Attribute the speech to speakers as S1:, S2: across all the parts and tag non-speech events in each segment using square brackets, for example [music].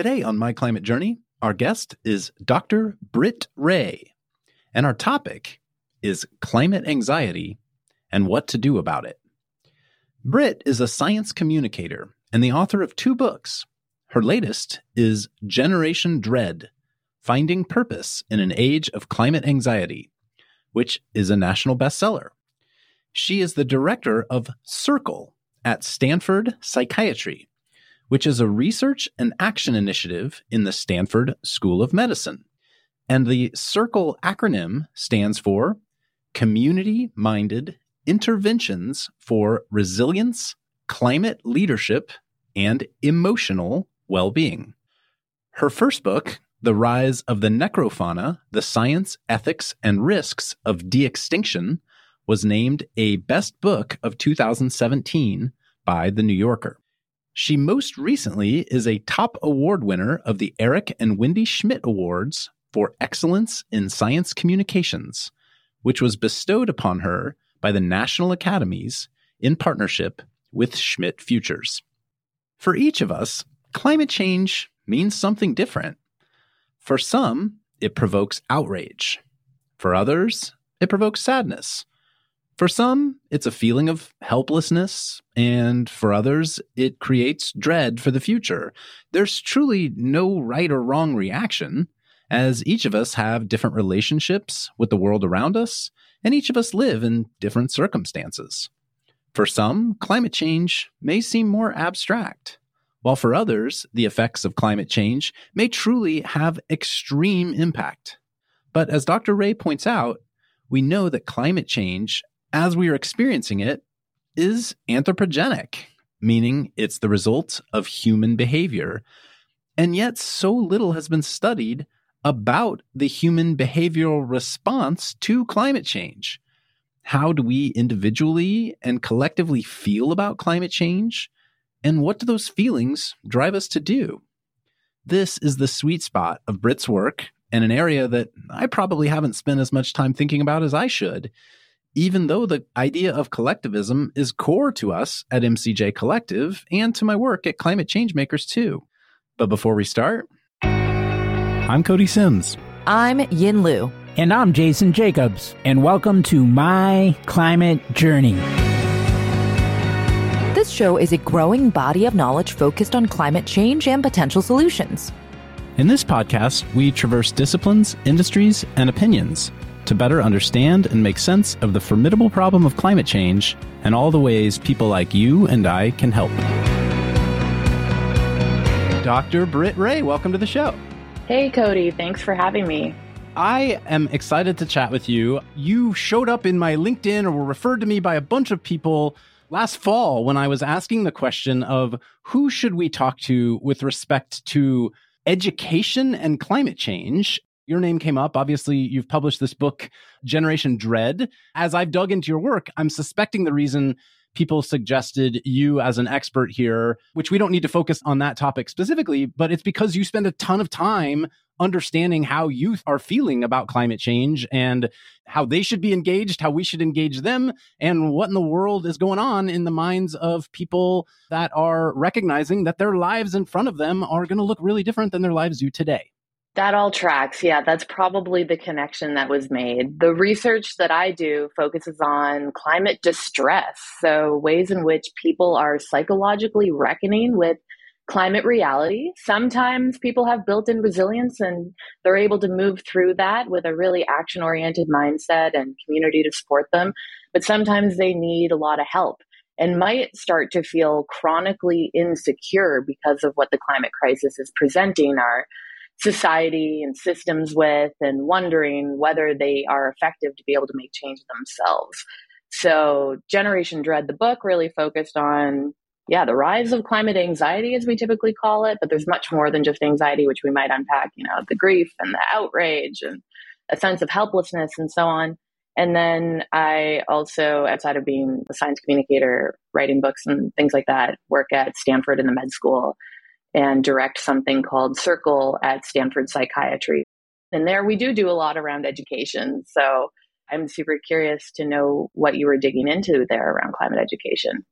S1: Today on My Climate Journey, our guest is Dr. Britt Wray, and our topic is climate anxiety and what to do about it. Britt is a science communicator and the author of two books. Her latest is Generation Dread Finding Purpose in an Age of Climate Anxiety, which is a national bestseller. She is the director of Circle at Stanford Psychiatry, which is a research and action initiative in the Stanford School of Medicine. And the CIRCLE acronym stands for Community Minded Interventions for Resilience, Climate Leadership, and Emotional Well Being. Her first book, The Rise of the Necrofauna The Science, Ethics, and Risks of De Extinction, was named a Best Book of 2017 by The New Yorker. She most recently is a top award winner of the Eric and Wendy Schmidt Awards for Excellence in Science Communications, which was bestowed upon her by the National Academies in partnership with Schmidt Futures. For each of us, climate change means something different. For some, it provokes outrage. For others, it provokes sadness. For some, it's a feeling of helplessness, and for others, it creates dread for the future. There's truly no right or wrong reaction, as each of us have different relationships with the world around us, and each of us live in different circumstances. For some, climate change may seem more abstract, while for others, the effects of climate change may truly have extreme impact. But as Dr. Wray points out, we know that climate change as we are experiencing it is anthropogenic, meaning it's the result of human behavior. And yet, so little has been studied about the human behavioral response to climate change. How do we individually and collectively feel about climate change? And what do those feelings drive us to do? This is the sweet spot of Britt's work and an area that I probably haven't spent as much time thinking about as I should even though the idea of collectivism is core to us at MCJ Collective and to my work at Climate Changemakers too. But before we start, I'm Cody Sims.
S2: I'm Yin Lu.
S3: And I'm Jason Jacobs. And welcome to My Climate Journey.
S2: This show is a growing body of knowledge focused on climate change and potential solutions.
S1: In this podcast, we traverse disciplines, industries, and opinions to better understand and make sense of the formidable problem of climate change and all the ways people like you and I can help. Dr. Britt Wray, welcome to the show.
S4: Hey, Cody. Thanks for having me.
S1: I am excited to chat with you. You showed up in my LinkedIn or were referred to me by a bunch of people last fall when I was asking the question of who should we talk to with respect to education and climate change your name came up. Obviously, you've published this book, Generation Dread. As I've dug into your work, I'm suspecting the reason people suggested you as an expert here, which we don't need to focus on that topic specifically, but it's because you spend a ton of time understanding how youth are feeling about climate change and how they should be engaged, how we should engage them, and what in the world is going on in the minds of people that are recognizing that their lives in front of them are going to look really different than their lives do today.
S4: That all tracks. Yeah, that's probably the connection that was made. The research that I do focuses on climate distress. So, ways in which people are psychologically reckoning with climate reality. Sometimes people have built in resilience and they're able to move through that with a really action oriented mindset and community to support them. But sometimes they need a lot of help and might start to feel chronically insecure because of what the climate crisis is presenting our society and systems with and wondering whether they are effective to be able to make change themselves. So, Generation Dread, the book, really focused on, yeah, the rise of climate anxiety, as we typically call it, but there's much more than just anxiety, which we might unpack, you know, the grief and the outrage and a sense of helplessness and so on. And then I also, outside of being a science communicator, writing books and things like that, work at Stanford in the med school and direct something called Circle at Stanford Psychiatry. And there we do do a lot around education. So I'm super curious to know what you were digging into there around climate education.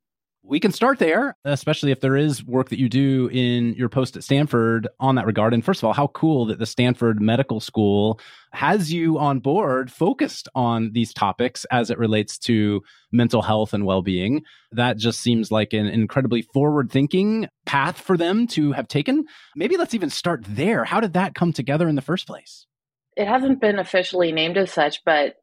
S1: We can start there, especially if there is work that you do in your post at Stanford on that regard. And first of all, how cool that the Stanford Medical School has you on board focused on these topics as it relates to mental health and well being. That just seems like an incredibly forward thinking path for them to have taken. Maybe let's even start there. How did that come together in the first place?
S4: It hasn't been officially named as such, but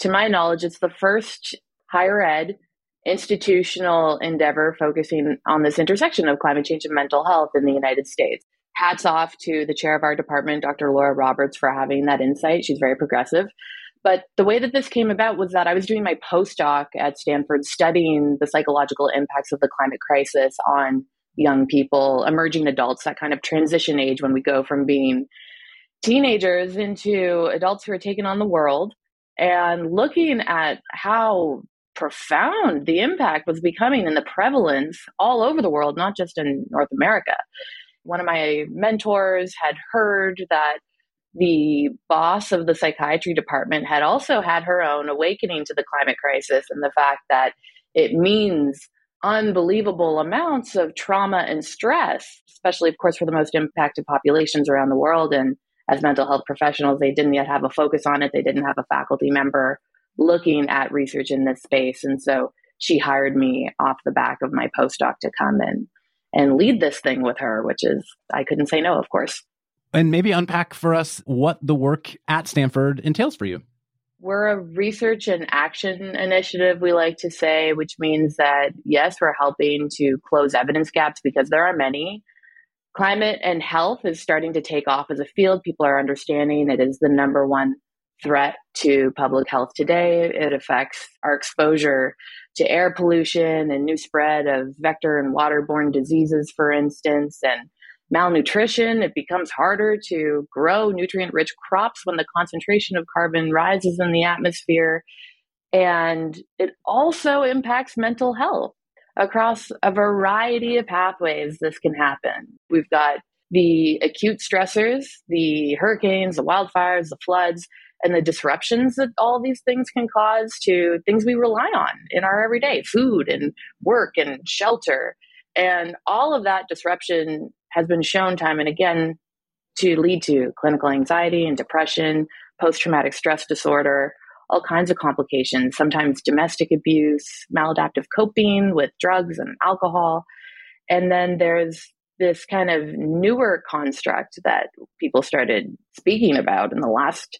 S4: to my knowledge, it's the first higher ed institutional endeavor focusing on this intersection of climate change and mental health in the United States. Hats off to the chair of our department, Dr. Laura Roberts, for having that insight. She's very progressive. But the way that this came about was that I was doing my postdoc at Stanford studying the psychological impacts of the climate crisis on young people, emerging adults, that kind of transition age when we go from being teenagers into adults who are taking on the world and looking at how profound the impact was becoming and the prevalence all over the world, not just in North America. One of my mentors had heard that the boss of the psychiatry department had also had her own awakening to the climate crisis and the fact that it means unbelievable amounts of trauma and stress, especially, of course, for the most impacted populations around the world. And as mental health professionals, they didn't yet have a focus on it. They didn't have a faculty member looking at research in this space. And so she hired me off the back of my postdoc to come and and lead this thing with her, which is I couldn't say no, of course.
S1: And maybe unpack for us what the work at Stanford entails for you.
S4: We're a research and action initiative, we like to say, which means that yes, we're helping to close evidence gaps because there are many. Climate and health is starting to take off as a field. People are understanding it is the number one threat to public health today. It affects our exposure to air pollution and new spread of vector and waterborne diseases, for instance, and malnutrition. It becomes harder to grow nutrient rich crops when the concentration of carbon rises in the atmosphere. And it also impacts mental health across a variety of pathways. This can happen. We've got the acute stressors, the hurricanes, the wildfires, the floods, and the disruptions that all these things can cause to things we rely on in our everyday food and work and shelter. And all of that disruption has been shown time and again to lead to clinical anxiety and depression, post traumatic stress disorder, all kinds of complications, sometimes domestic abuse, maladaptive coping with drugs and alcohol. And then there's this kind of newer construct that people started speaking about in the last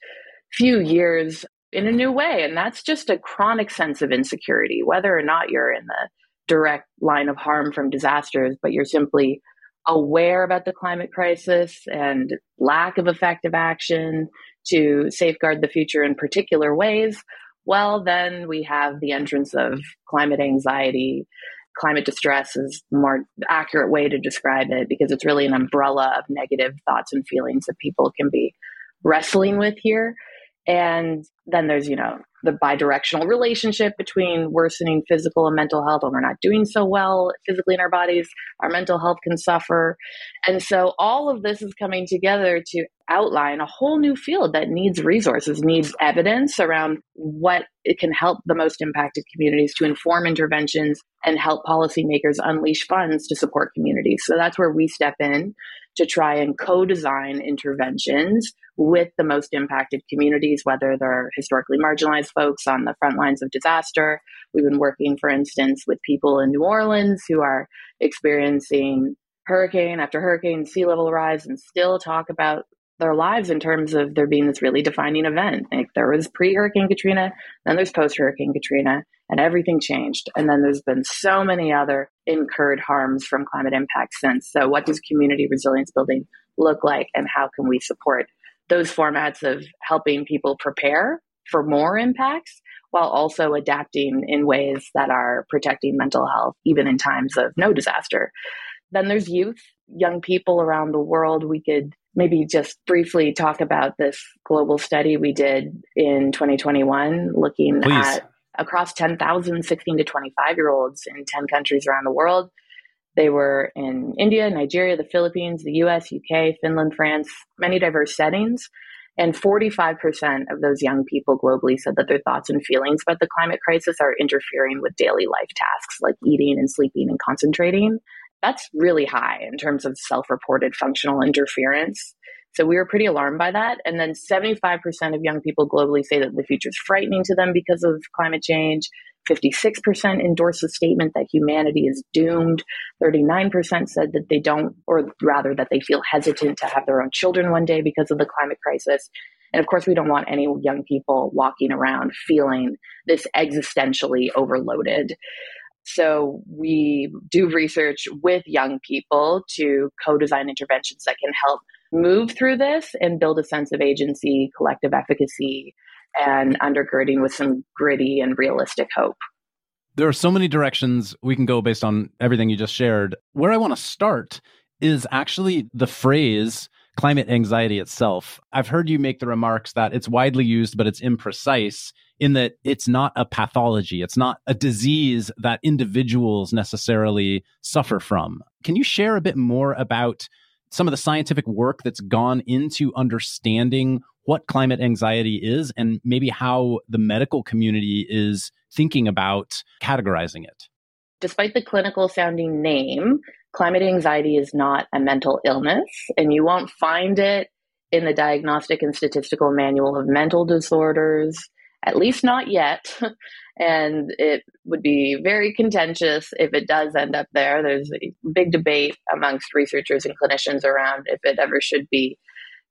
S4: few years in a new way. And that's just a chronic sense of insecurity, whether or not you're in the direct line of harm from disasters, but you're simply aware about the climate crisis and lack of effective action to safeguard the future in particular ways. Well, then we have the entrance of climate anxiety. Climate distress is the more accurate way to describe it because it's really an umbrella of negative thoughts and feelings that people can be wrestling with here. And then there's, you know, the bidirectional relationship between worsening physical and mental health. When we're not doing so well physically in our bodies, our mental health can suffer. And so all of this is coming together to outline a whole new field that needs resources, needs evidence around what it can help the most impacted communities to inform interventions and help policymakers unleash funds to support communities. So that's where we step in to try and co design interventions with the most impacted communities, whether they're historically marginalized folks on the front lines of disaster. We've been working, for instance, with people in New Orleans who are experiencing hurricane after hurricane, sea level rise, and still talk about their lives in terms of there being this really defining event. Like there was pre Hurricane Katrina, then there's post Hurricane Katrina, and everything changed. And then there's been so many other incurred harms from climate impact since. So, what does community resilience building look like, and how can we support those formats of helping people prepare for more impacts while also adapting in ways that are protecting mental health, even in times of no disaster? Then there's youth, young people around the world. We could maybe just briefly talk about this global study we did in 2021 looking Please. at across 10,000 16 to 25 year olds in 10 countries around the world. They were in India, Nigeria, the Philippines, the US, UK, Finland, France, many diverse settings. And 45% of those young people globally said that their thoughts and feelings about the climate crisis are interfering with daily life tasks like eating and sleeping and concentrating. That's really high in terms of self reported functional interference. So we were pretty alarmed by that. And then 75% of young people globally say that the future is frightening to them because of climate change. 56% endorse the statement that humanity is doomed. 39% said that they don't, or rather that they feel hesitant to have their own children one day because of the climate crisis. And of course, we don't want any young people walking around feeling this existentially overloaded. So we do research with young people to co design interventions that can help move through this and build a sense of agency, collective efficacy, and undergirding with some gritty and realistic hope.
S1: There are so many directions we can go based on everything you just shared. Where I want to start is actually the phrase climate anxiety itself. I've heard you make the remarks that it's widely used, but it's imprecise in that it's not a pathology. It's not a disease that individuals necessarily suffer from. Can you share a bit more about some of the scientific work that's gone into understanding what climate anxiety is and maybe how the medical community is thinking about categorizing it.
S4: Despite the clinical sounding name, climate anxiety is not a mental illness, and you won't find it in the Diagnostic and Statistical Manual of Mental Disorders, at least not yet. [laughs] and it would be very contentious if it does end up there. There's a big debate amongst researchers and clinicians around if it ever should be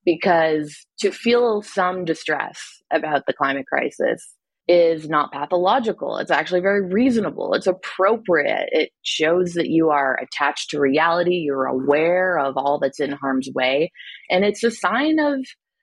S4: because to feel some distress about the climate crisis is not pathological. It's actually very reasonable. It's appropriate. It shows that you are attached to reality. You're aware of all that's in harm's way. And it's a sign of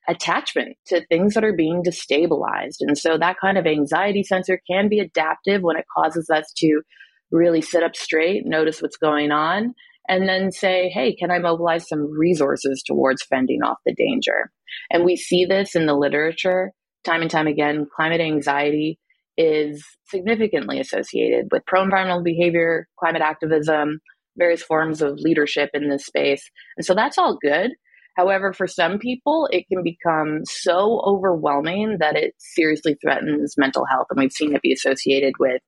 S4: attachment to things that are being destabilized. And so that kind of anxiety sensor can be adaptive when it causes us to really sit up straight, notice what's going on, and then say, hey, can I mobilize some resources towards fending off the danger? And we see this in the literature time and time again. Climate anxiety is significantly associated with pro environmental behavior, climate activism, various forms of leadership in this space. And so that's all good. However, for some people, it can become so overwhelming that it seriously threatens mental health. And we've seen it be associated with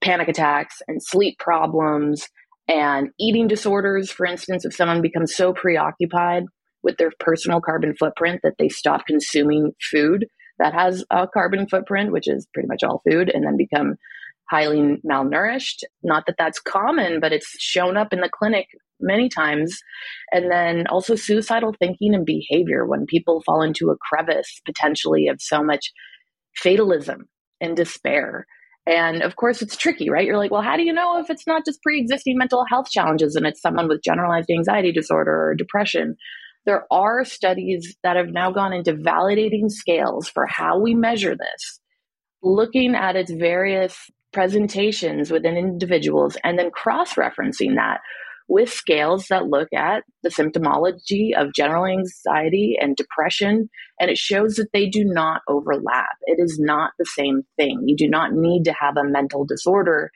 S4: panic attacks and sleep problems and eating disorders, for instance, if someone becomes so preoccupied with their personal carbon footprint that they stop consuming food that has a carbon footprint, which is pretty much all food, and then become highly malnourished. Not that that's common, but it's shown up in the clinic many times. And then also suicidal thinking and behavior when people fall into a crevice potentially of so much fatalism and despair. And of course, it's tricky, right? You're like, well, how do you know if it's not just pre existing mental health challenges and it's someone with generalized anxiety disorder or depression? There are studies that have now gone into validating scales for how we measure this, looking at its various presentations within individuals and then cross referencing that with scales that look at the symptomology of general anxiety and depression, and it shows that they do not overlap. It is not the same thing. You do not need to have a mental disorder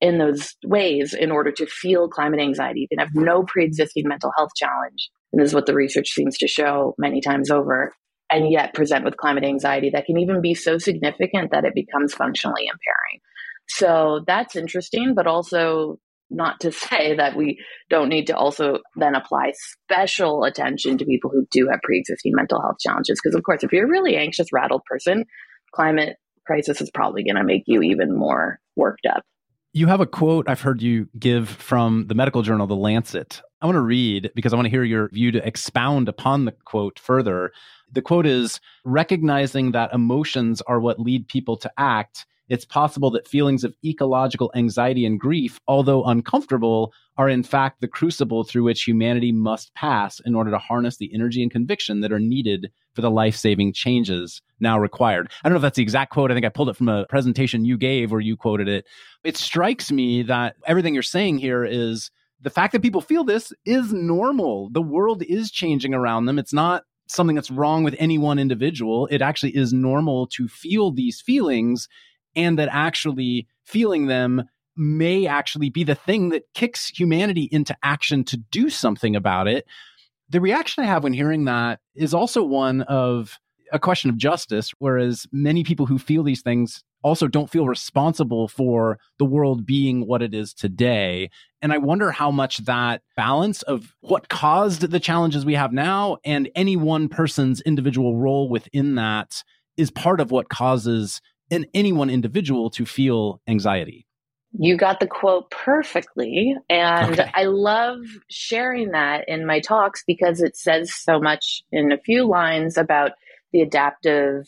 S4: in those ways in order to feel climate anxiety. You can have no pre existing mental health challenge. And this is what the research seems to show many times over, and yet present with climate anxiety that can even be so significant that it becomes functionally impairing. So that's interesting, but also not to [laughs] say that we don't need to also then apply special attention to people who do have pre-existing mental health challenges because of course if you're a really anxious rattled person climate crisis is probably going to make you even more worked up
S1: you have a quote I've heard you give from the medical journal, The Lancet. I want to read because I want to hear your view to expound upon the quote further. The quote is recognizing that emotions are what lead people to act it's possible that feelings of ecological anxiety and grief, although uncomfortable, are in fact the crucible through which humanity must pass in order to harness the energy and conviction that are needed for the life saving changes now required. I don't know if that's the exact quote. I think I pulled it from a presentation you gave where you quoted it. It strikes me that everything you're saying here is the fact that people feel this is normal. The world is changing around them. It's not something that's wrong with any one individual. It actually is normal to feel these feelings and that actually feeling them may actually be the thing that kicks humanity into action to do something about it. The reaction I have when hearing that is also one of a question of justice, whereas many people who feel these things also don't feel responsible for the world being what it is today. And I wonder how much that balance of what caused the challenges we have now and any one person's individual role within that is part of what causes an, any one individual to feel anxiety.
S4: You got the quote perfectly. And okay. I love sharing that in my talks because it says so much in a few lines about the adaptive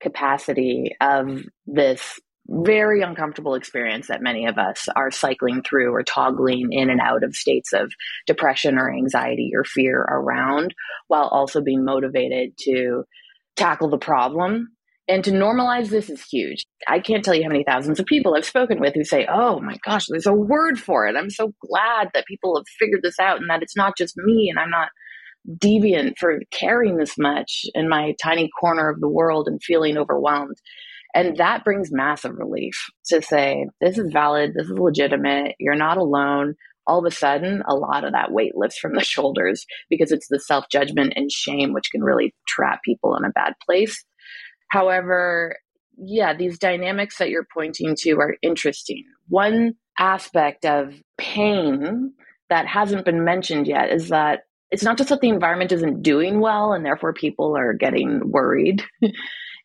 S4: capacity of this very uncomfortable experience that many of us are cycling through or toggling in and out of states of depression or anxiety or fear around while also being motivated to tackle the problem and to normalize this is huge. I can't tell you how many thousands of people I've spoken with who say, Oh my gosh, there's a word for it. I'm so glad that people have figured this out and that it's not just me and I'm not deviant for caring this much in my tiny corner of the world and feeling overwhelmed. And that brings massive relief to say, this is valid, this is legitimate, you're not alone. All of a sudden, a lot of that weight lifts from the [laughs] shoulders because it's the self judgment and shame which can really trap people in a bad place. However, yeah, these dynamics that you're pointing to are interesting. One aspect of pain that hasn't been mentioned yet is that it's not just that the environment isn't doing well and therefore people are getting worried [laughs]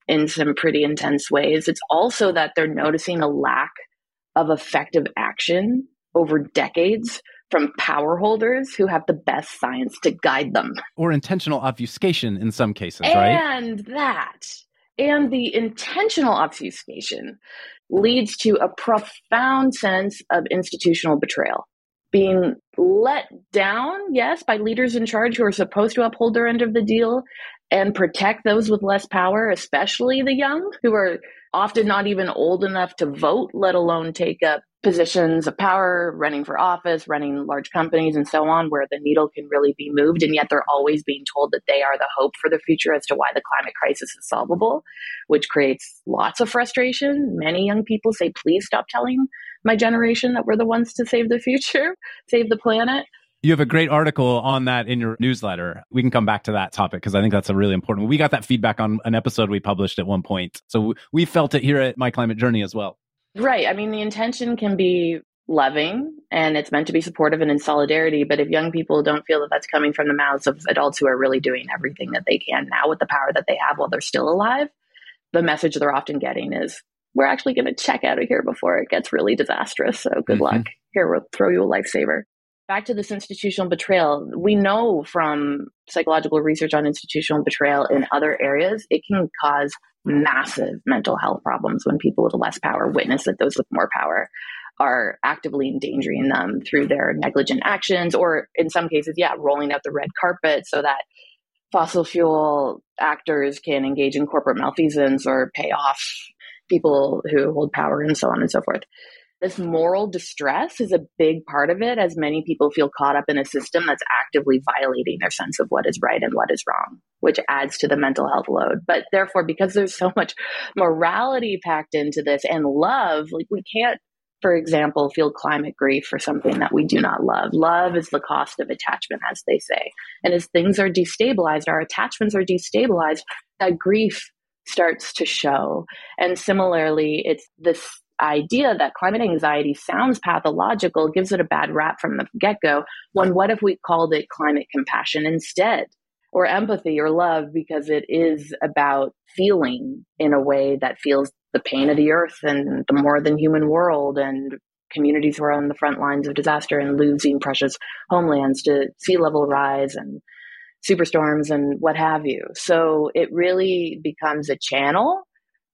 S4: in some pretty intense ways. It's also that they're noticing a lack of effective action over decades from power holders who have the best science to guide them.
S1: Or intentional obfuscation in some cases,
S4: and
S1: right?
S4: And that. And the intentional obfuscation leads to a profound sense of institutional betrayal. Being let down, yes, by leaders in charge who are supposed to uphold their end of the deal and protect those with less power, especially the young, who are often not even old enough to vote, let alone take up positions of power, running for office, running large companies, and so on, where the needle can really be moved. And yet they're always being told that they are the hope for the future as to why the climate crisis is solvable, which creates lots of frustration. Many young people say, please stop telling my generation that we're the ones to save the future, [laughs] save the planet.
S1: You have a great article on that in your newsletter. We can come back to that topic because I think that's a really important. One. We got that feedback on an episode we published at one point. So we felt it here at My Climate Journey as well.
S4: Right. I mean, the intention can be loving and it's meant to be supportive and in solidarity. But if young people don't feel that that's coming from the mouths of adults who are really doing everything that they can now with the power that they have while they're still alive, the message they're often getting is we're actually going to check out of here before it gets really disastrous. So good mm-hmm. luck. Here, we'll throw you a lifesaver. Back to this institutional betrayal. We know from psychological research on institutional betrayal in other areas, it can cause massive mental health problems when people with less power witness that those with more power are actively endangering them through their negligent actions, or in some cases, yeah, rolling out the red carpet so that fossil fuel actors can engage in corporate malfeasance or pay off people who hold power and so on and so forth. This moral distress is a big part of it, as many people feel caught up in a system that's actively violating their sense of what is right and what is wrong, which adds to the mental health load. But therefore, because there's so much morality packed into this and love, like we can't, for example, feel climate grief for something that we do not love. Love is the cost of attachment, as they say. And as things are destabilized, our attachments are destabilized, that grief starts to show. And similarly, it's this idea that climate anxiety sounds pathological, gives it a bad rap from the get go. When what if we called it climate compassion instead? Or empathy or love, because it is about feeling in a way that feels the pain of the earth and the more than human world and communities who are on the front lines of disaster and losing precious homelands to sea level rise and superstorms and what have you. So it really becomes a channel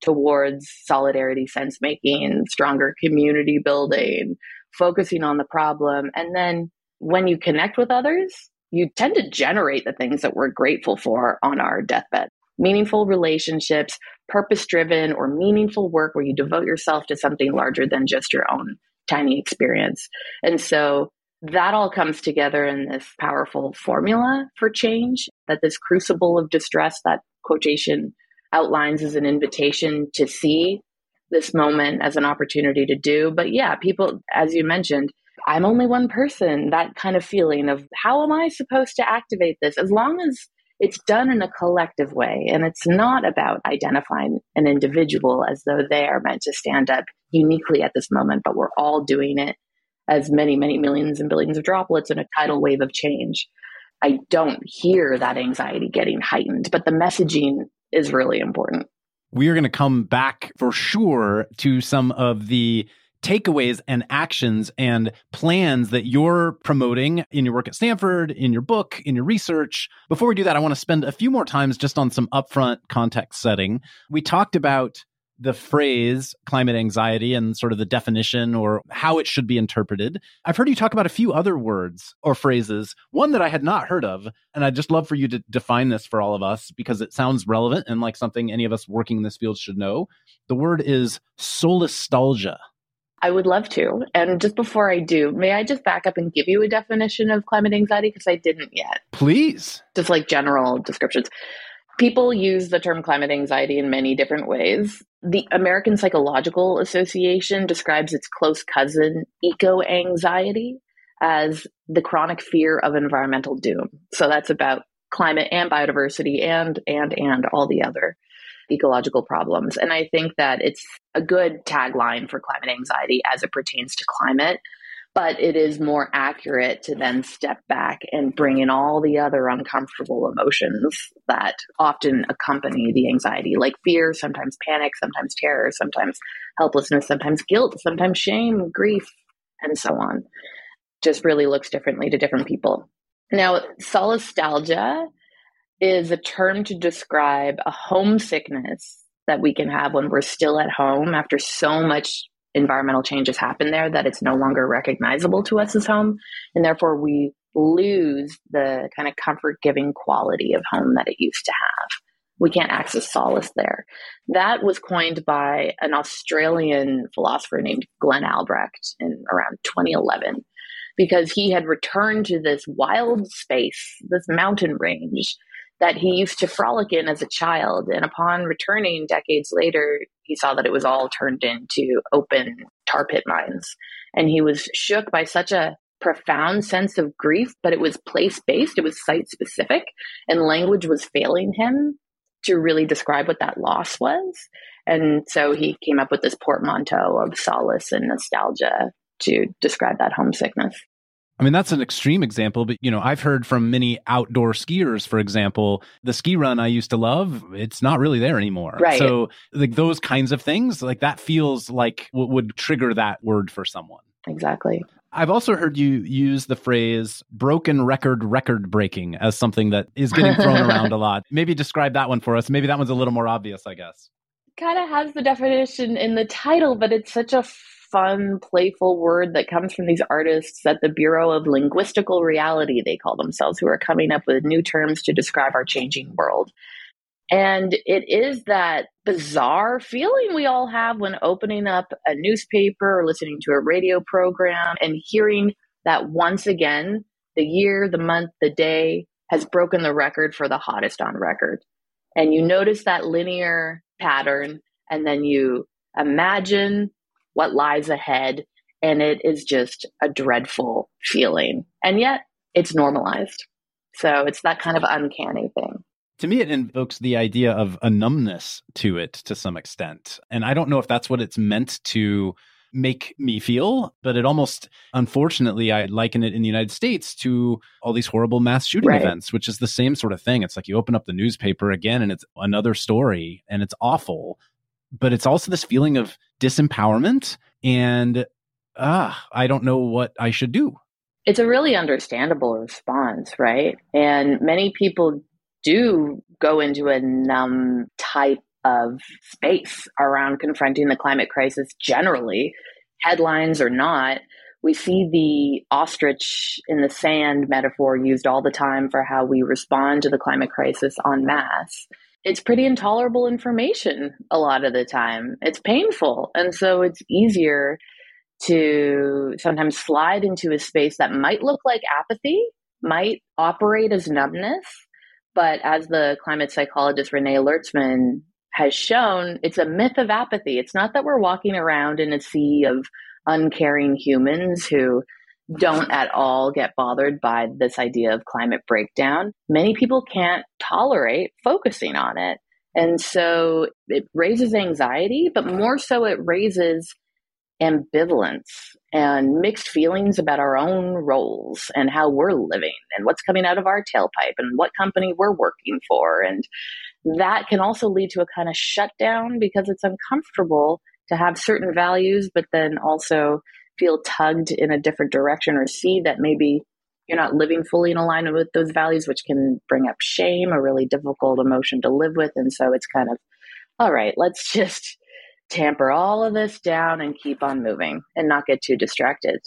S4: towards solidarity sense making, stronger community building, focusing on the problem. And then when you connect with others, you tend to generate the things that we're grateful for on our deathbed. Meaningful relationships, purpose driven or meaningful work where you devote yourself to something larger than just your own tiny experience. And so that all comes together in this powerful formula for change that this crucible of distress, that quotation outlines as an invitation to see this moment as an opportunity to do. But yeah, people, as you mentioned, I'm only one person, that kind of feeling of how am I supposed to activate this? As long as it's done in a collective way. And it's not about identifying an individual as though they are meant to stand up uniquely at this moment, but we're all doing it as many, many millions and billions of droplets in a tidal wave of change. I don't hear that anxiety getting heightened, but the messaging is really important.
S1: We are going to come back for sure to some of the takeaways and actions and plans that you're promoting in your work at Stanford, in your book, in your research. Before we do that, I want to spend a few more times just on some upfront context setting. We talked about the phrase climate anxiety and sort of the definition or how it should be interpreted. I've heard you talk about a few other words or phrases, one that I had not heard of. And I'd just love for you to define this for all of us because it sounds relevant and like something any of us working in this field should know. The word is solastalgia.
S4: I would love to. And just before I do, may I just back up and give you a definition of climate anxiety? Because I didn't yet.
S1: Please.
S4: Just like general descriptions. People use the term climate anxiety in many different ways. The American Psychological Association describes its close cousin, eco anxiety, as the chronic fear of environmental doom. So that's about climate and biodiversity and and and all the other ecological problems. And I think that it's a good tagline for climate anxiety as it pertains to climate. But it is more accurate to then step back and bring in all the other uncomfortable emotions that often accompany the anxiety, like fear, sometimes panic, sometimes terror, sometimes helplessness, sometimes guilt, sometimes shame, grief, and so on. Just really looks differently to different people. Now, solastalgia is a term to describe a homesickness that we can have when we're still at home after so much environmental change has happened there that it's no longer recognizable to us as home. And therefore, we lose the kind of comfort giving quality of home that it used to have. We can't access solace there. That was coined by an Australian philosopher named Glenn Albrecht in around 2011 because he had returned to this wild space, this mountain range that he used to frolic in as a child. And upon returning decades later, he saw that it was all turned into open tar pit mines. And he was shook by such a profound sense of grief, but it was place based, it was site specific, and language was failing him to really describe what that loss was. And so he came up with this portmanteau of solace and nostalgia to describe that homesickness.
S1: I mean, that's an extreme example, but you know, I've heard from many outdoor skiers, for example, the ski run I used to love, it's not really there anymore.
S4: Right.
S1: So, like those kinds of things, like that feels like what would trigger that word for someone.
S4: Exactly.
S1: I've also heard you use the phrase broken record record breaking as something that is getting thrown around a [laughs] lot. Maybe describe that one for us. Maybe that one's a little more obvious, I guess.
S4: Kind of has the definition in the title, but it's such a fun, playful word that comes from these artists at the Bureau of Linguistical Reality, they call themselves, who are coming up with new terms to describe our changing world. And it is that bizarre feeling we all have when opening up a newspaper or listening to a radio program and hearing that once again, the year, the month, the day has broken the record for the hottest on record. And you notice that linear pattern, and then you imagine what lies ahead. And it is just a dreadful feeling. And yet it's normalized. So it's that kind of uncanny thing.
S1: To me, it invokes the idea of a numbness to it to some extent. And I don't know if that's what it's meant to make me feel, but it almost, unfortunately, I liken it in the United States to all these horrible mass shooting right. events, which is the same sort of thing. It's like you open up the newspaper again and it's another story and it's awful but it's also this feeling of disempowerment and ah, I don't know what I should do.
S4: It's a really understandable response, right? And many people do go into a numb type of space around confronting the climate crisis generally, headlines or not. We see the ostrich in the sand metaphor used all the time for how we respond to the climate crisis en masse it's pretty intolerable information a lot of the time. It's painful. And so it's easier to sometimes slide into a space that might look like apathy, might operate as numbness. But as the climate psychologist Renee Lertzman has shown, it's a myth of apathy. It's not that we're walking around in a sea of uncaring humans who don't at all get bothered by this idea of climate breakdown. Many people can't tolerate focusing on it. And so it raises anxiety, but more so it raises ambivalence and mixed feelings about our own roles and how we're living and what's coming out of our tailpipe and what company we're working for. And that can also lead to a kind of shutdown because it's uncomfortable to have certain values, but then also feel tugged in a different direction or see that maybe you're not living fully in alignment with those values, which can bring up shame, a really difficult emotion to live with. And so it's kind of, all right, let's [laughs] just tamper all of this down and keep on moving and not get too distracted.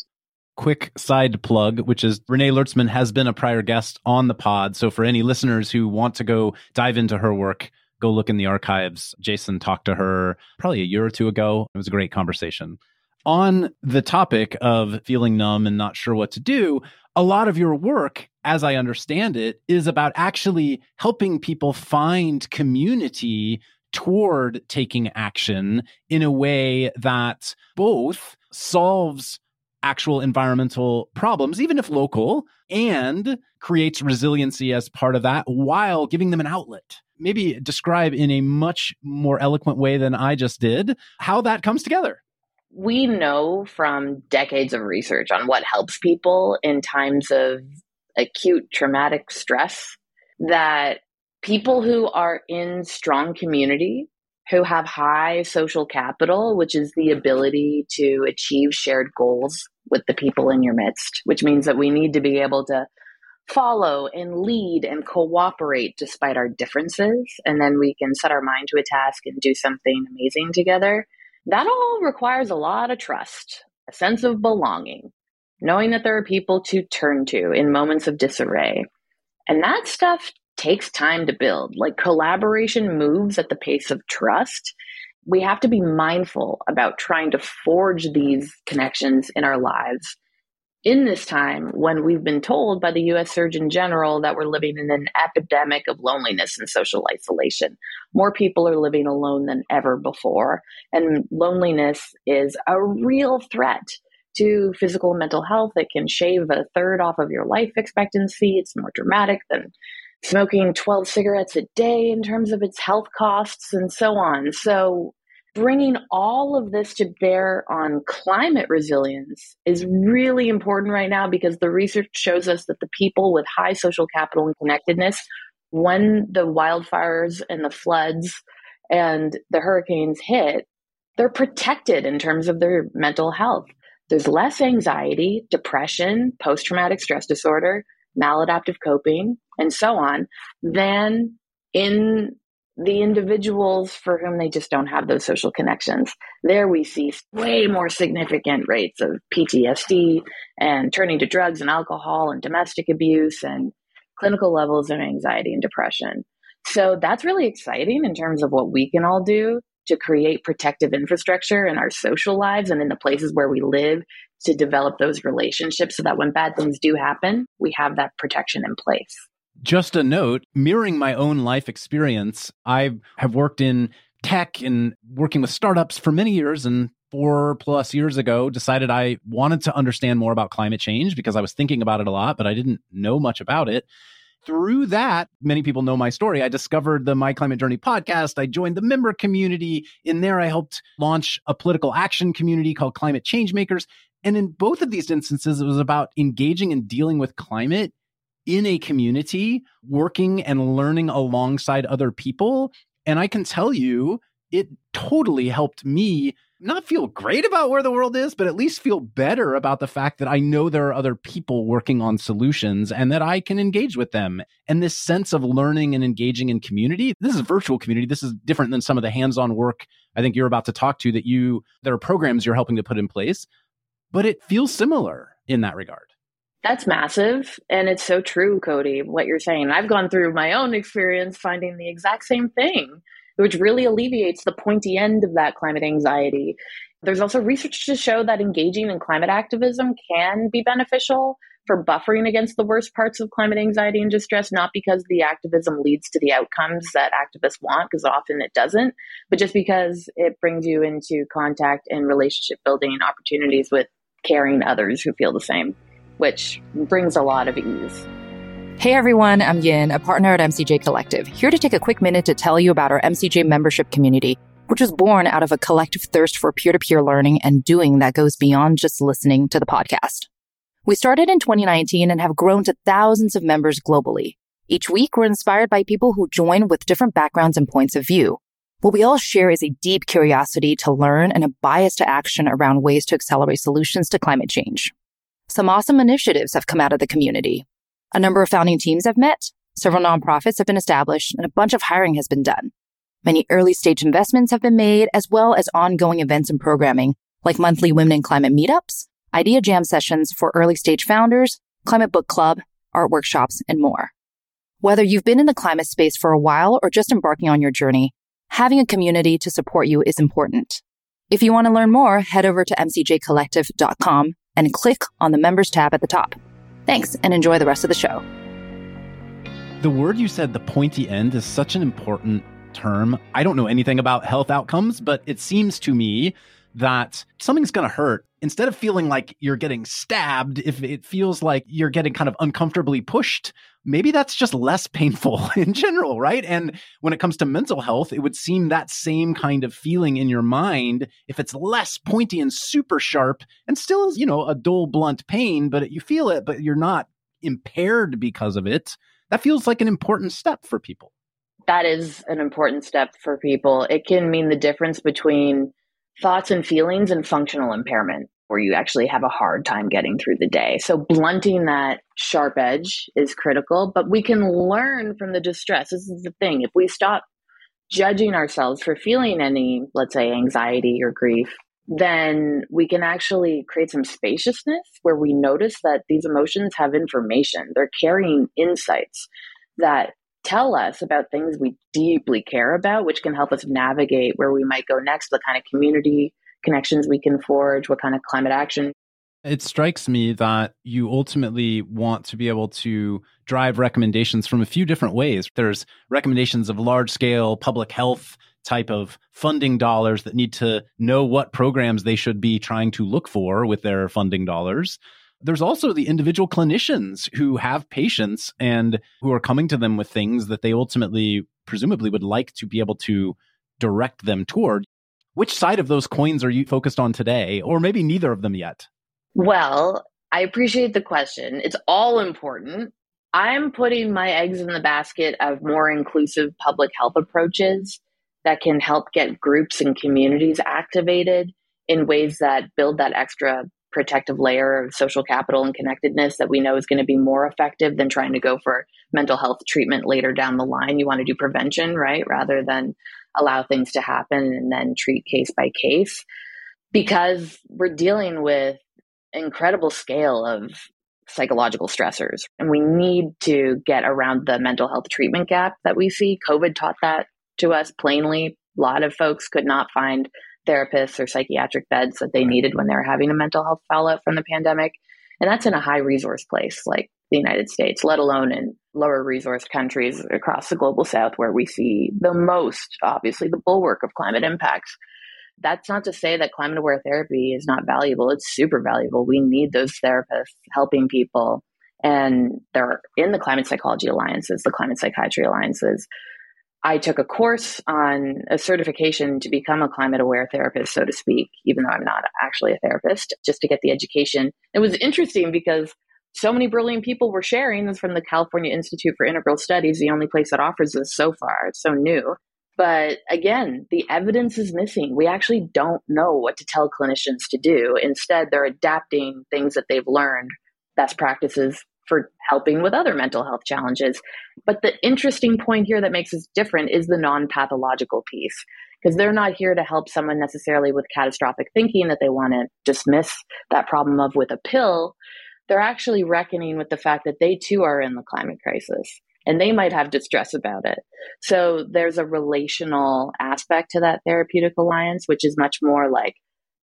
S1: Quick side plug, which is Renee Lertzman has been a prior guest on the pod. So for any listeners who want to go dive into her work, go look in the archives. Jason talked to her probably a year or two ago. It was a great conversation. On the topic of feeling numb and not sure what to do, a lot of your work, as I understand it, is about actually helping people find community toward taking action in a way that both solves actual environmental problems, even if local, and creates resiliency as part of that while giving them an outlet. Maybe describe in a much more eloquent way than I just did how that comes together.
S4: We know from decades of research on what helps people in times of acute traumatic stress that people who are in strong community, who have high social capital, which is the ability to achieve shared goals with the people in your midst, which means that we need to be able to follow and lead and cooperate despite our differences. And then we can set our mind to a task and do something amazing together. That all requires a lot of trust, a sense of belonging, knowing that there are people to turn to in moments of disarray. And that stuff takes time to build. Like collaboration moves at the pace of trust. We have to be mindful about trying to forge these connections in our lives in this time when we've been told by the US Surgeon General that we're living in an epidemic of loneliness and social isolation. More people are living alone than ever before. And loneliness is a real threat to physical and mental health. It can shave a third off of your life expectancy. It's more dramatic than smoking 12 cigarettes a day in terms of its health costs and so on. So, bringing all of this to bear on climate resilience is really important right now because the research shows us that the people with high social capital and connectedness, when the wildfires and the floods and the hurricanes hit, they're protected in terms of their mental health. There's less anxiety, depression, post traumatic stress disorder, maladaptive coping, and so on, than in the individuals for whom they just don't have those social connections. There we see way more significant rates of PTSD and turning to drugs and alcohol and domestic abuse and clinical levels of anxiety and depression. So that's really exciting in terms of what we can all do to create protective infrastructure in our social lives and in the places where we live to develop those relationships so that when bad things do happen, we have that protection in place.
S1: Just a note, mirroring my own life experience, I have worked in tech and working with startups for many years and four plus years ago decided I wanted to understand more about climate change because I was thinking about it a lot, but I didn't know much about it. Through that, many people know my story. I discovered the My Climate Journey podcast. I joined the member community. In there, I helped launch a political action community called Climate Change Makers. And in both of these instances, it was about engaging and dealing with climate in a community, working and learning alongside other people. And I can tell you, it totally helped me not feel great about where the world is, but at least feel better about the fact that I know there are other people working on solutions and that I can engage with them. And this sense of learning and engaging in community, this is virtual community. This is different than some of the hands on work I think you're about to talk to that you, there are programs you're helping to put in place, but it feels similar in that regard.
S4: That's massive. And it's so true, Cody, what you're saying. I've gone through my own experience finding the exact same thing, which really alleviates the pointy end of that climate anxiety. There's also research to show that engaging in climate activism can be beneficial for buffering against the worst parts of climate anxiety and distress, not because the activism leads to the outcomes that activists want, because often it doesn't, but just because it brings you into contact and relationship building opportunities with caring others who feel the same. Which brings a lot of ease.
S2: Hey everyone, I'm Yin, a partner at MCJ Collective, here to take a quick minute to tell you about our MCJ membership community, which was born out of a collective thirst for peer to peer learning and doing that goes beyond just listening to the podcast. We started in 2019 and have grown to thousands of members globally. Each week, we're inspired by people who join with different backgrounds and points of view. What we all share is a deep curiosity to learn and a bias to action around ways to accelerate solutions to climate change. Some awesome initiatives have come out of the community. A number of founding teams have met, several nonprofits have been established, and a bunch of hiring has been done. Many early stage investments have been made, as well as ongoing events and programming, like monthly Women in Climate meetups, idea jam sessions for early stage founders, climate book club, art workshops, and more. Whether you've been in the climate space for a while or just embarking on your journey, having a community to support you is important. If you want to learn more, head over to mcjcollective.com and click on the members tab at the top. Thanks and enjoy the rest of the show.
S1: The word you said, the pointy end, is such an important term. I don't know anything about health outcomes, but it seems to me that something's going to hurt. Instead of feeling like you're getting stabbed, if it feels like you're getting kind of uncomfortably pushed, maybe that's just less [laughs] painful in general, right? And when it comes to mental health, it would seem that same kind of feeling in your mind if it's less pointy and super sharp and still, is, you know, a dull, blunt pain, but you feel it, but you're not impaired because of it. That feels like an important step for people.
S4: That is an important step for people. It can mean the difference between thoughts and feelings and functional impairment where you actually have a hard time getting through the day. So blunting that sharp edge is critical, but we can learn from the distress. This is the thing. If we stop judging ourselves for feeling any, let's say, anxiety or grief, then we can actually create some spaciousness where we notice that these emotions have information. They're carrying insights that tell us about things we deeply care about, which can help us navigate where we might go next, the kind of community connections we can forge, what kind of climate action.
S1: It strikes me that you ultimately want to be able to drive recommendations from a few different ways. There's recommendations of large scale public health type of funding dollars that need to know what programs they should be trying to look for with their funding dollars. There's also the individual clinicians who have patients and who are coming to them with things that they ultimately, presumably, would like to be able to direct them toward. Which side of those coins are you focused on today, or maybe neither of them yet?
S4: Well, I appreciate the question. It's all important. I'm putting my eggs in the basket of more inclusive public health approaches that can help get groups and communities activated in ways that build that extra protective layer of social capital and connectedness that we know is going to be more effective than trying to go for mental health treatment later down the line. You want to do prevention, right? Rather than allow things to happen and then treat case by case because we're dealing with incredible scale of psychological stressors and we need to get around the mental health treatment gap that we see covid taught that to us plainly a lot of folks could not find therapists or psychiatric beds that they needed when they were having a mental health fallout from the pandemic. And that's in a high resource place like the United States, let alone in lower resource countries across the global south where we see the most, obviously, the bulwark of climate impacts. That's not to say that climate aware therapy is not valuable. It's super valuable. We need those therapists helping people. And they're in the climate psychology alliances, the climate psychiatry alliances, I took a course on a certification to become a climate aware therapist, so to speak, even though I'm not actually a therapist, just to get the education. It was interesting because so many brilliant people were sharing this from the California Institute for Integral Studies, the only place that offers this so far. It's so new. But again, the evidence is missing. We actually don't know what to tell clinicians to do. Instead, they're adapting things that they've learned, best practices for helping with other mental health challenges. But the interesting point here that makes us different is the non pathological piece, because they're not here to help someone necessarily with catastrophic thinking that they want to dismiss that problem of with a pill. They're actually reckoning with the fact that they too are in the climate crisis and they might have distress about it. So there's a relational aspect to that therapeutic alliance, which is much more like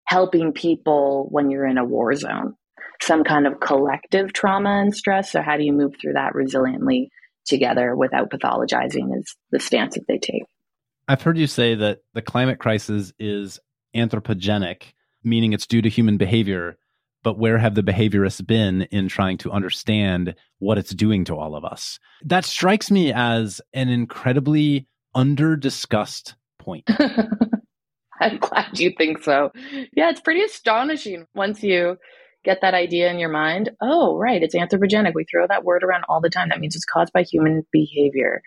S4: helping people when you're in a war zone some kind of collective trauma and stress. So, how do you move through that resiliently together without pathologizing? Is the stance that they take.
S1: I've heard you say that the climate crisis is anthropogenic, meaning it's due to human behavior. But where have the behaviorists been in trying to understand what it's doing to all of us? That strikes me as an incredibly under discussed point. [laughs]
S4: I'm glad you think so. Yeah, it's pretty astonishing once you get that idea in your mind. Oh, right, it's anthropogenic. We throw that word around all the time. That means it's caused by human behavior.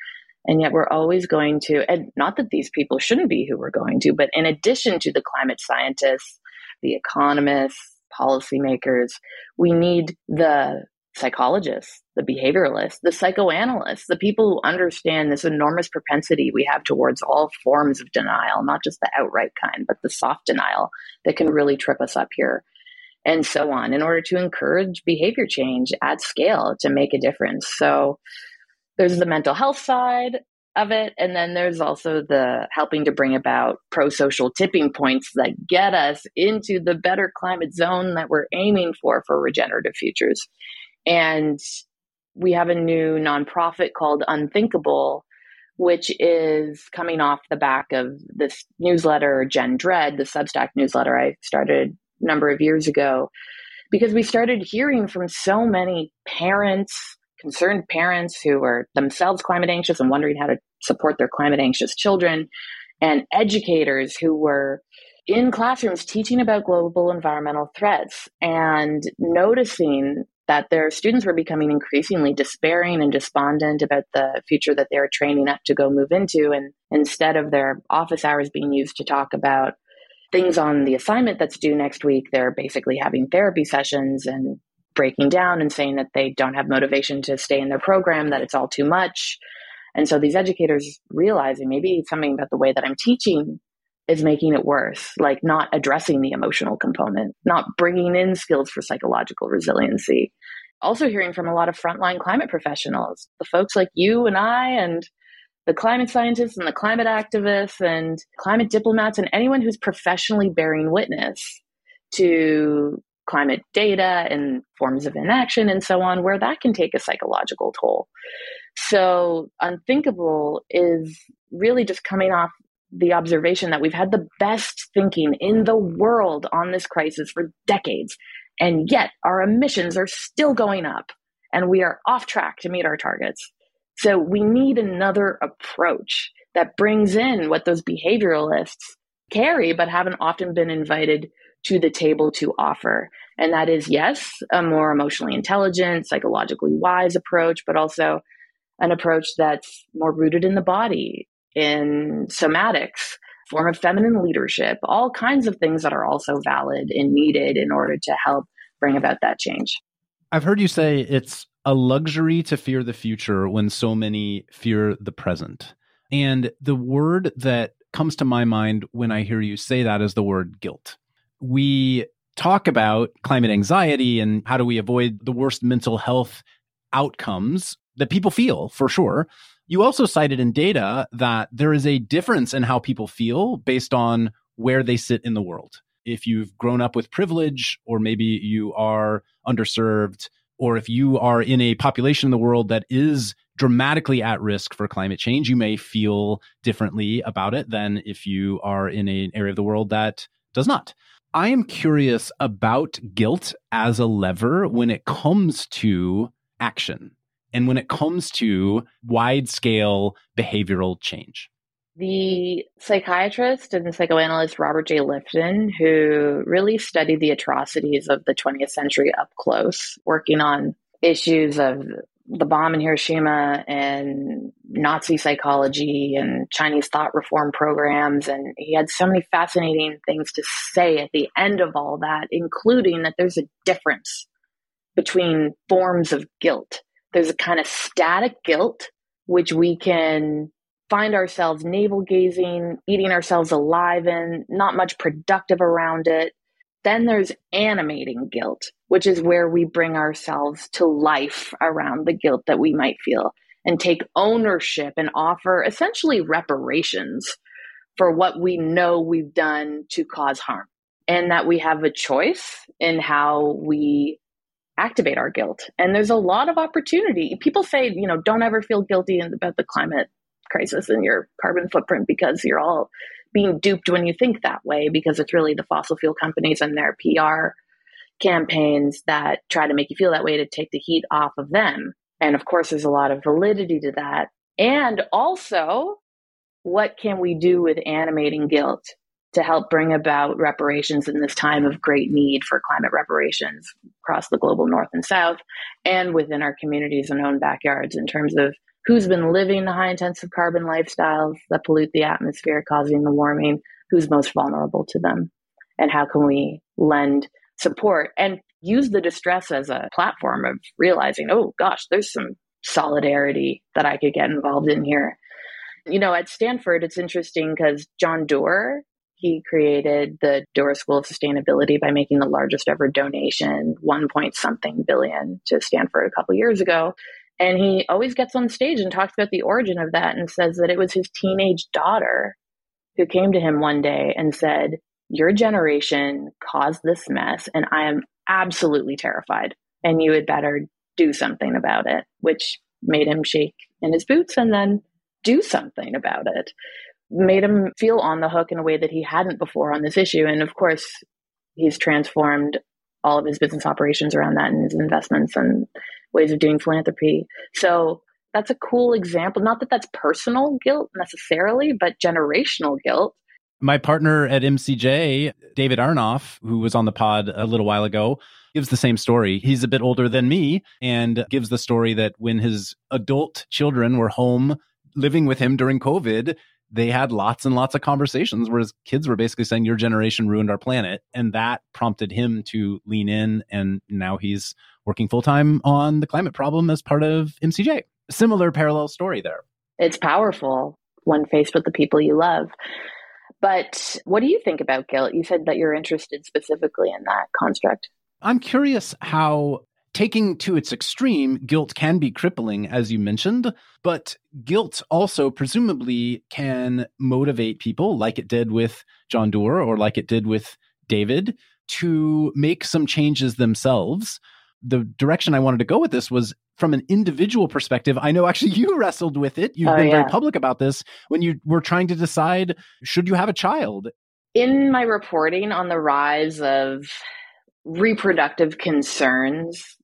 S4: And yet we're always going to, and not that these people shouldn't be who we're going to, but in addition to the climate scientists, the economists, policymakers, we need the psychologists, the behavioralists, the psychoanalysts, the people who understand this enormous propensity we have towards all forms of denial, not just the outright kind, but the soft denial that can really trip us up here, and so on, in order to encourage behavior change at scale to make a difference. So there's the mental health side of it. And then there's also the helping to bring about pro social tipping points that get us into the better climate zone that we're aiming for for regenerative futures. And we have a new nonprofit called Unthinkable, which is coming off the back of this newsletter, Gen Dread, the Substack newsletter I started a number of years ago, because we started hearing from so many parents, concerned parents who are themselves climate anxious and wondering how to support their climate anxious children, and educators who were in classrooms teaching about global environmental threats and noticing that their students were becoming increasingly despairing and despondent about the future that they were training up to go move into. And instead of their office hours being used to talk about things on the assignment that's due next week, they're basically having therapy sessions and breaking down and saying that they don't have motivation to stay in their program, that it's all too much. And so these educators realizing maybe something about the way that I'm teaching is making it worse, like not addressing the emotional component, not bringing in skills for psychological resiliency. Also, hearing from a lot of frontline climate professionals, the folks like you and I, and the climate scientists and the climate activists and climate diplomats, and anyone who's professionally bearing witness to climate data and forms of inaction and so on, where that can take a psychological toll. So, Unthinkable is really just coming off the observation that we've had the best thinking in the world on this crisis for decades, and yet our emissions are still going up and we are off track to meet our targets. So we need another approach that brings in what those behavioralists carry, but haven't often been invited to the table to offer. And that is, yes, a more emotionally intelligent, psychologically wise approach, but also an approach that's more rooted in the body, in somatics, form of feminine leadership, all kinds of things that are also valid and needed in order to help bring about that change.
S1: I've heard you say it's a luxury to fear the future when so many fear the present. And the word that comes to my mind when I hear you say that is the word guilt. We talk about climate anxiety and how do we avoid the worst mental health outcomes that people feel for sure. You also cited in data that there is a difference in how people feel based on where they sit in the world. If you've grown up with privilege, or maybe you are underserved, or if you are in a population in the world that is dramatically at risk for climate change, you may feel differently about it than if you are in an area of the world that does not. I am curious about guilt as a lever when it comes to action and when it comes to wide scale behavioral change?
S4: The psychiatrist and psychoanalyst Robert J. Lifton, who really studied the atrocities of the 20th century up close, working on issues of the bomb in Hiroshima and Nazi psychology and Chinese thought reform programs. And he had so many fascinating things to say at the end of all that, including that there's a difference between forms of guilt there's a kind of static guilt, which we can find ourselves navel gazing, eating ourselves alive in, not much productive around it. Then there's animating guilt, which is where we bring ourselves to life around the guilt that we might feel and take ownership and offer essentially reparations for what we know we've done to cause harm. And that we have a choice in how we activate our guilt. And there's a lot of opportunity. People say, you know, don't ever feel guilty about the climate crisis and your carbon footprint because you're all being duped when you think that way because it's really the fossil fuel companies and their PR campaigns that try to make you feel that way to take the heat off of them. And of course, there's a lot of validity to that. And also, what can we do with animating guilt to help bring about reparations in this time of great need for climate reparations across the global north and south and within our communities and own backyards in terms of who's been living the high intensive carbon lifestyles that pollute the atmosphere, causing the warming, who's most vulnerable to them, and how can we lend support and use the distress as a platform of realizing, oh gosh, there's some solidarity that I could get involved in here. You know, at Stanford, it's interesting because John Doerr, he created the Doerr School of Sustainability by making the largest ever donation, one point something billion to Stanford a couple years ago. And he always gets on stage and talks about the origin of that and says that it was his teenage daughter who came to him one day and said, Your generation caused this mess, and I am absolutely terrified, and you had better do something about it, which made him shake in his boots and then do something about it. Made him feel on the hook in a way that he hadn't before on this issue. And of course, he's transformed all of his business operations around that and his investments and ways of doing philanthropy. So that's a cool example. Not that that's personal guilt necessarily, but generational guilt.
S1: My partner at MCJ, David Aronoff, who was on the pod a little while ago, gives the same story. He's a bit older than me and gives the story that when his adult children were home living with him during COVID, they had lots and lots of conversations where his kids were basically saying, Your generation ruined our planet. And that prompted him to lean in. And now he's working full time on the climate problem as part of MCJ. Similar parallel story there.
S4: It's powerful when faced with the people you love. But what do you think about guilt? You said that you're interested specifically in that construct.
S1: I'm curious how taking to its extreme, guilt can be crippling, as you mentioned, but guilt also presumably can motivate people, like it did with John Doerr or like it did with David, to make some changes themselves the direction I wanted to go with this was from an individual perspective. I know actually you [laughs] wrestled with it. You've oh, been yeah. very public about this when you were trying to decide should you have a child.
S4: In my reporting on the rise of reproductive concerns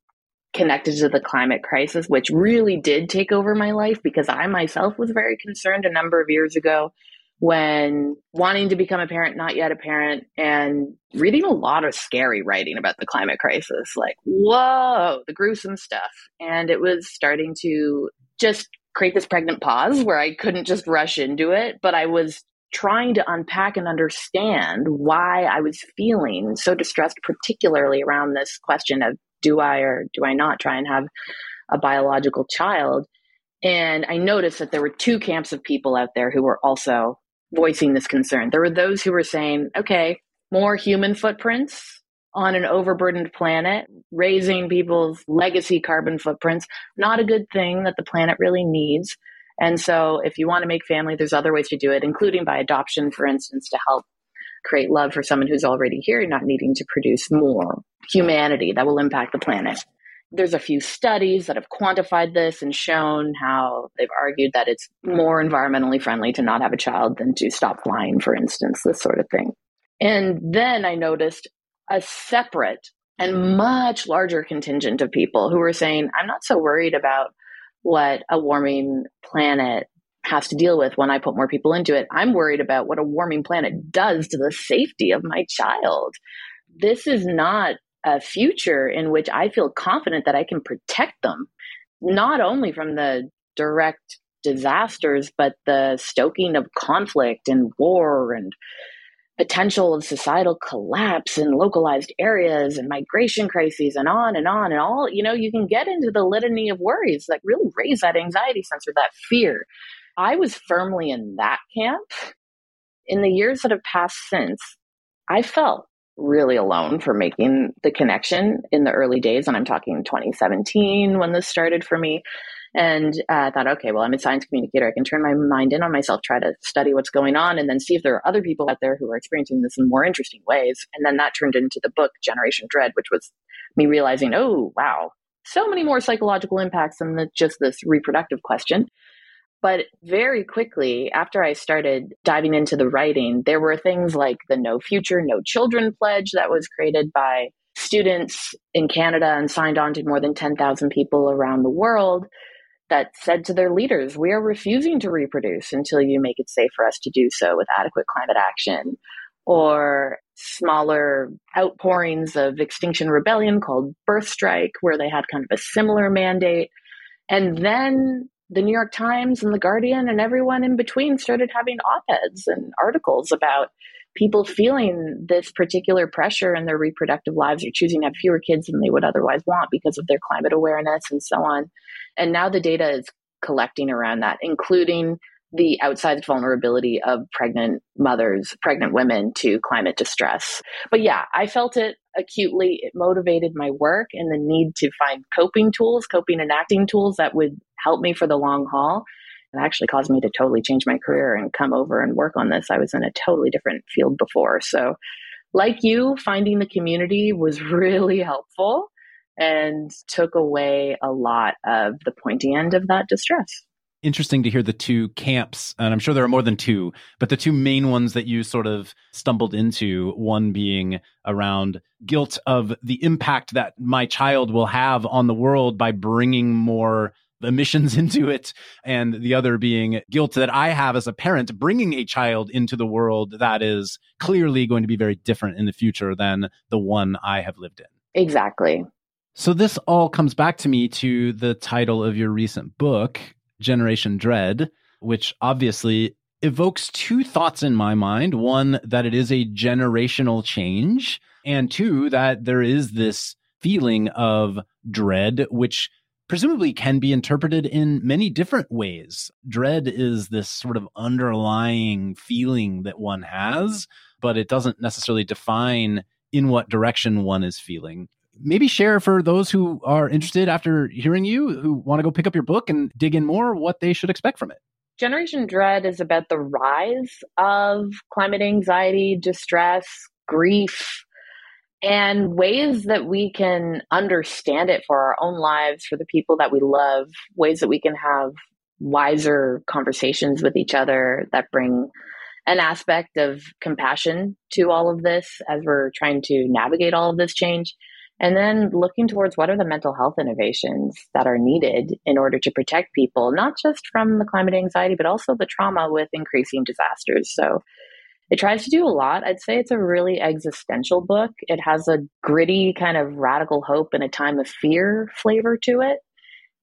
S4: connected to the climate crisis, which really did take over my life because I myself was very concerned a number of years ago when wanting to become a parent, not yet a parent, and reading a lot of scary writing about the climate crisis. Like, whoa, the gruesome stuff. And it was starting to just create this pregnant pause where I couldn't just rush into it, but I was trying to unpack and understand why I was feeling so distressed, particularly around this question of do I or do I not try and have a biological child? And I noticed that there were two camps of people out there who were also voicing this concern. There were those who were saying, okay, more human footprints on an overburdened planet, raising people's legacy carbon footprints, not a good thing that the planet really needs. And so, if you want to make family, there's other ways to do it, including by adoption, for instance, to help create love for someone who's already here, not needing to produce more humanity that will impact the planet there's a few studies that have quantified this and shown how they've argued that it's more environmentally friendly to not have a child than to stop flying, for instance, this sort of thing. And then I noticed a separate and much larger contingent of people who were saying, I'm not so worried about what a warming planet has to deal with when I put more people into it. I'm worried about what a warming planet does to the safety of my child. This is not a future in which I feel confident that I can protect them, not only from the direct disasters, but the stoking of conflict and war and potential of societal collapse in localized areas and migration crises and on and on and all you know you can get into the litany of worries that really raise that anxiety sense or that fear. I was firmly in that camp. In the years that have passed since i felt really alone for making the connection in the early days. And I'm talking 2017 when this started for me. And uh, I thought, okay, well, I'm a science communicator. I can turn my mind in on myself, try to study what's going on, and then see if there are other people out there who are experiencing this in more interesting ways. And then that turned into the book Generation Dread, which was me realizing, oh, wow, so many more psychological impacts than the, just this reproductive question. But very quickly, after I started diving into the writing, there were things like the No Future, No Children pledge that was created by students in Canada and signed on to more than 10,000 people around the world that said to their leaders, We are refusing to reproduce until you make it safe for us to do so with adequate climate action. Or smaller outpourings of Extinction Rebellion called Birth Strike, where they had kind of a similar mandate. And then the New York Times and the Guardian and everyone in between started having op eds and articles about people feeling this particular pressure in their reproductive lives or choosing to have fewer kids than they would otherwise want because of their climate awareness and so on. And now the data is collecting around that, including the outsized vulnerability of pregnant mothers, pregnant women to climate distress. But yeah, I felt it acutely. It motivated my work and the need to find coping tools, coping and acting tools that would help me for the long haul. It actually caused me to totally change my career and come over and work on this. I was in a totally different field before. So, like you, finding the community was [laughs] really helpful and took away a lot of the pointy end of that distress
S1: interesting to hear the two camps, and I'm sure there are more than two, but the two main ones that you sort of stumbled into, one being around guilt of the impact that my child will have on the world by bringing more emissions [laughs] into it, and the other being guilt that I have as a parent bringing a child into the world that is clearly going to be very different in the future than the one I have lived in.
S4: Exactly.
S1: So, this all comes back to me to the title of your recent book, Generation Dread, which obviously evokes two thoughts in my mind. One, that it is a generational change, and two, that there is this feeling of dread, which presumably can be interpreted in many different ways. Dread is this sort of underlying feeling that one has, but it doesn't necessarily define in what direction one is feeling maybe share for those who are interested after hearing you, who want to go pick up your book and dig in more, what they should expect from it.
S4: Generation Dread is about the rise of climate anxiety, distress, grief, and ways that we can understand it for our own lives, for the people that we love, ways that we can have wiser conversations with each other that bring an aspect of compassion to all of this as we're trying to navigate all of this change. And then looking towards what are the mental health innovations that are needed in order to protect people, not just from the climate anxiety, but also the trauma with increasing disasters. So it tries to do a lot. I'd say it's a really existential book. It has a gritty kind of radical hope in a time of fear flavor to it.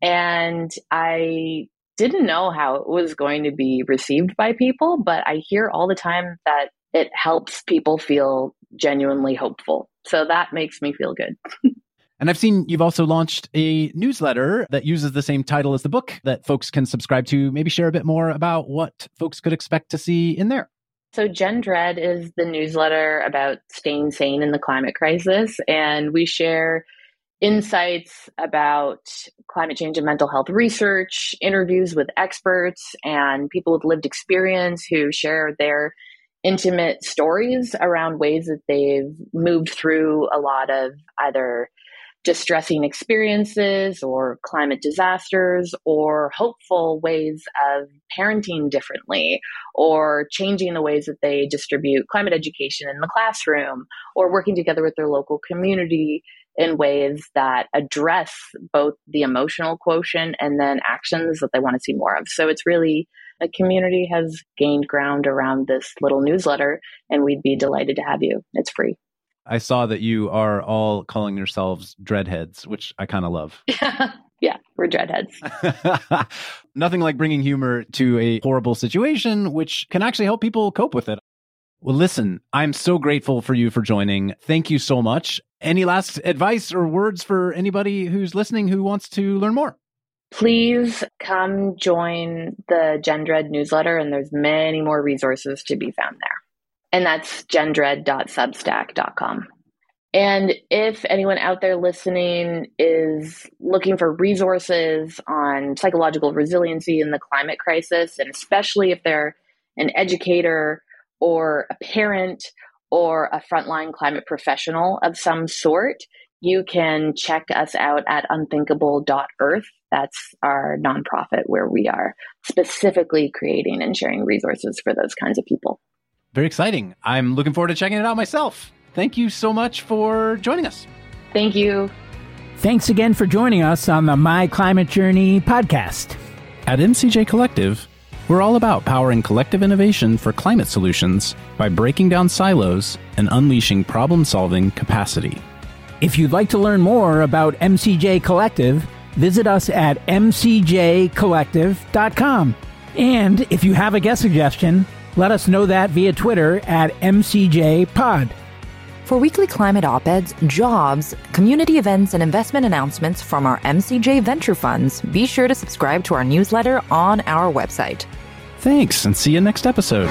S4: And I didn't know how it was going to be received by people, but I hear all the time that it helps people feel genuinely hopeful. So that makes me feel good. [laughs]
S1: And I've seen you've also launched a newsletter that uses the same title as the book that folks can subscribe to. Maybe share a bit more about what folks could expect to see in there.
S4: So, Gen Dread is the newsletter about staying sane in the climate crisis. And we share insights about climate change and mental health research, interviews with experts, and people with lived experience who share their intimate stories around ways that they've moved through a lot of either distressing experiences or climate disasters or hopeful ways of parenting differently or changing the ways that they distribute climate education in the classroom or working together with their local community in ways that address both the emotional quotient and then actions that they want to see more of. So it's really a community has gained ground around this little newsletter, and we'd be delighted to have you. It's free.
S1: I saw that you are all calling yourselves dreadheads, which I kind of love. [laughs]
S4: yeah, we're dreadheads. [laughs]
S1: Nothing like bringing humor to a horrible situation, which can actually help people cope with it. Well, listen, I'm so grateful for you for joining. Thank you so much. Any last advice or words for anybody who's listening who wants to learn more?
S4: please come join the GenDread newsletter, and there's many more resources to be found there. And that's gendread.substack.com. And if anyone out there listening is looking for resources on psychological resiliency in the climate crisis, and especially if they're an educator or a parent or a frontline climate professional of some sort, you can check us out at unthinkable.earth. That's our nonprofit where we are specifically creating and sharing resources for those kinds of people.
S1: Very exciting. I'm looking forward to checking it out myself. Thank you so much for joining us.
S4: Thank you.
S3: Thanks again for joining us on the My Climate Journey podcast.
S1: At MCJ Collective, we're all about powering collective innovation for climate solutions by breaking down silos and unleashing problem solving capacity.
S3: If you'd like to learn more about MCJ Collective, visit us at mcjcollective.com. And if you have a guest suggestion, let us know that via Twitter at MCJPod.
S2: For weekly climate op eds, jobs, community events, and investment announcements from our MCJ venture funds, be sure to subscribe to our newsletter on our website.
S1: Thanks, and see you next episode.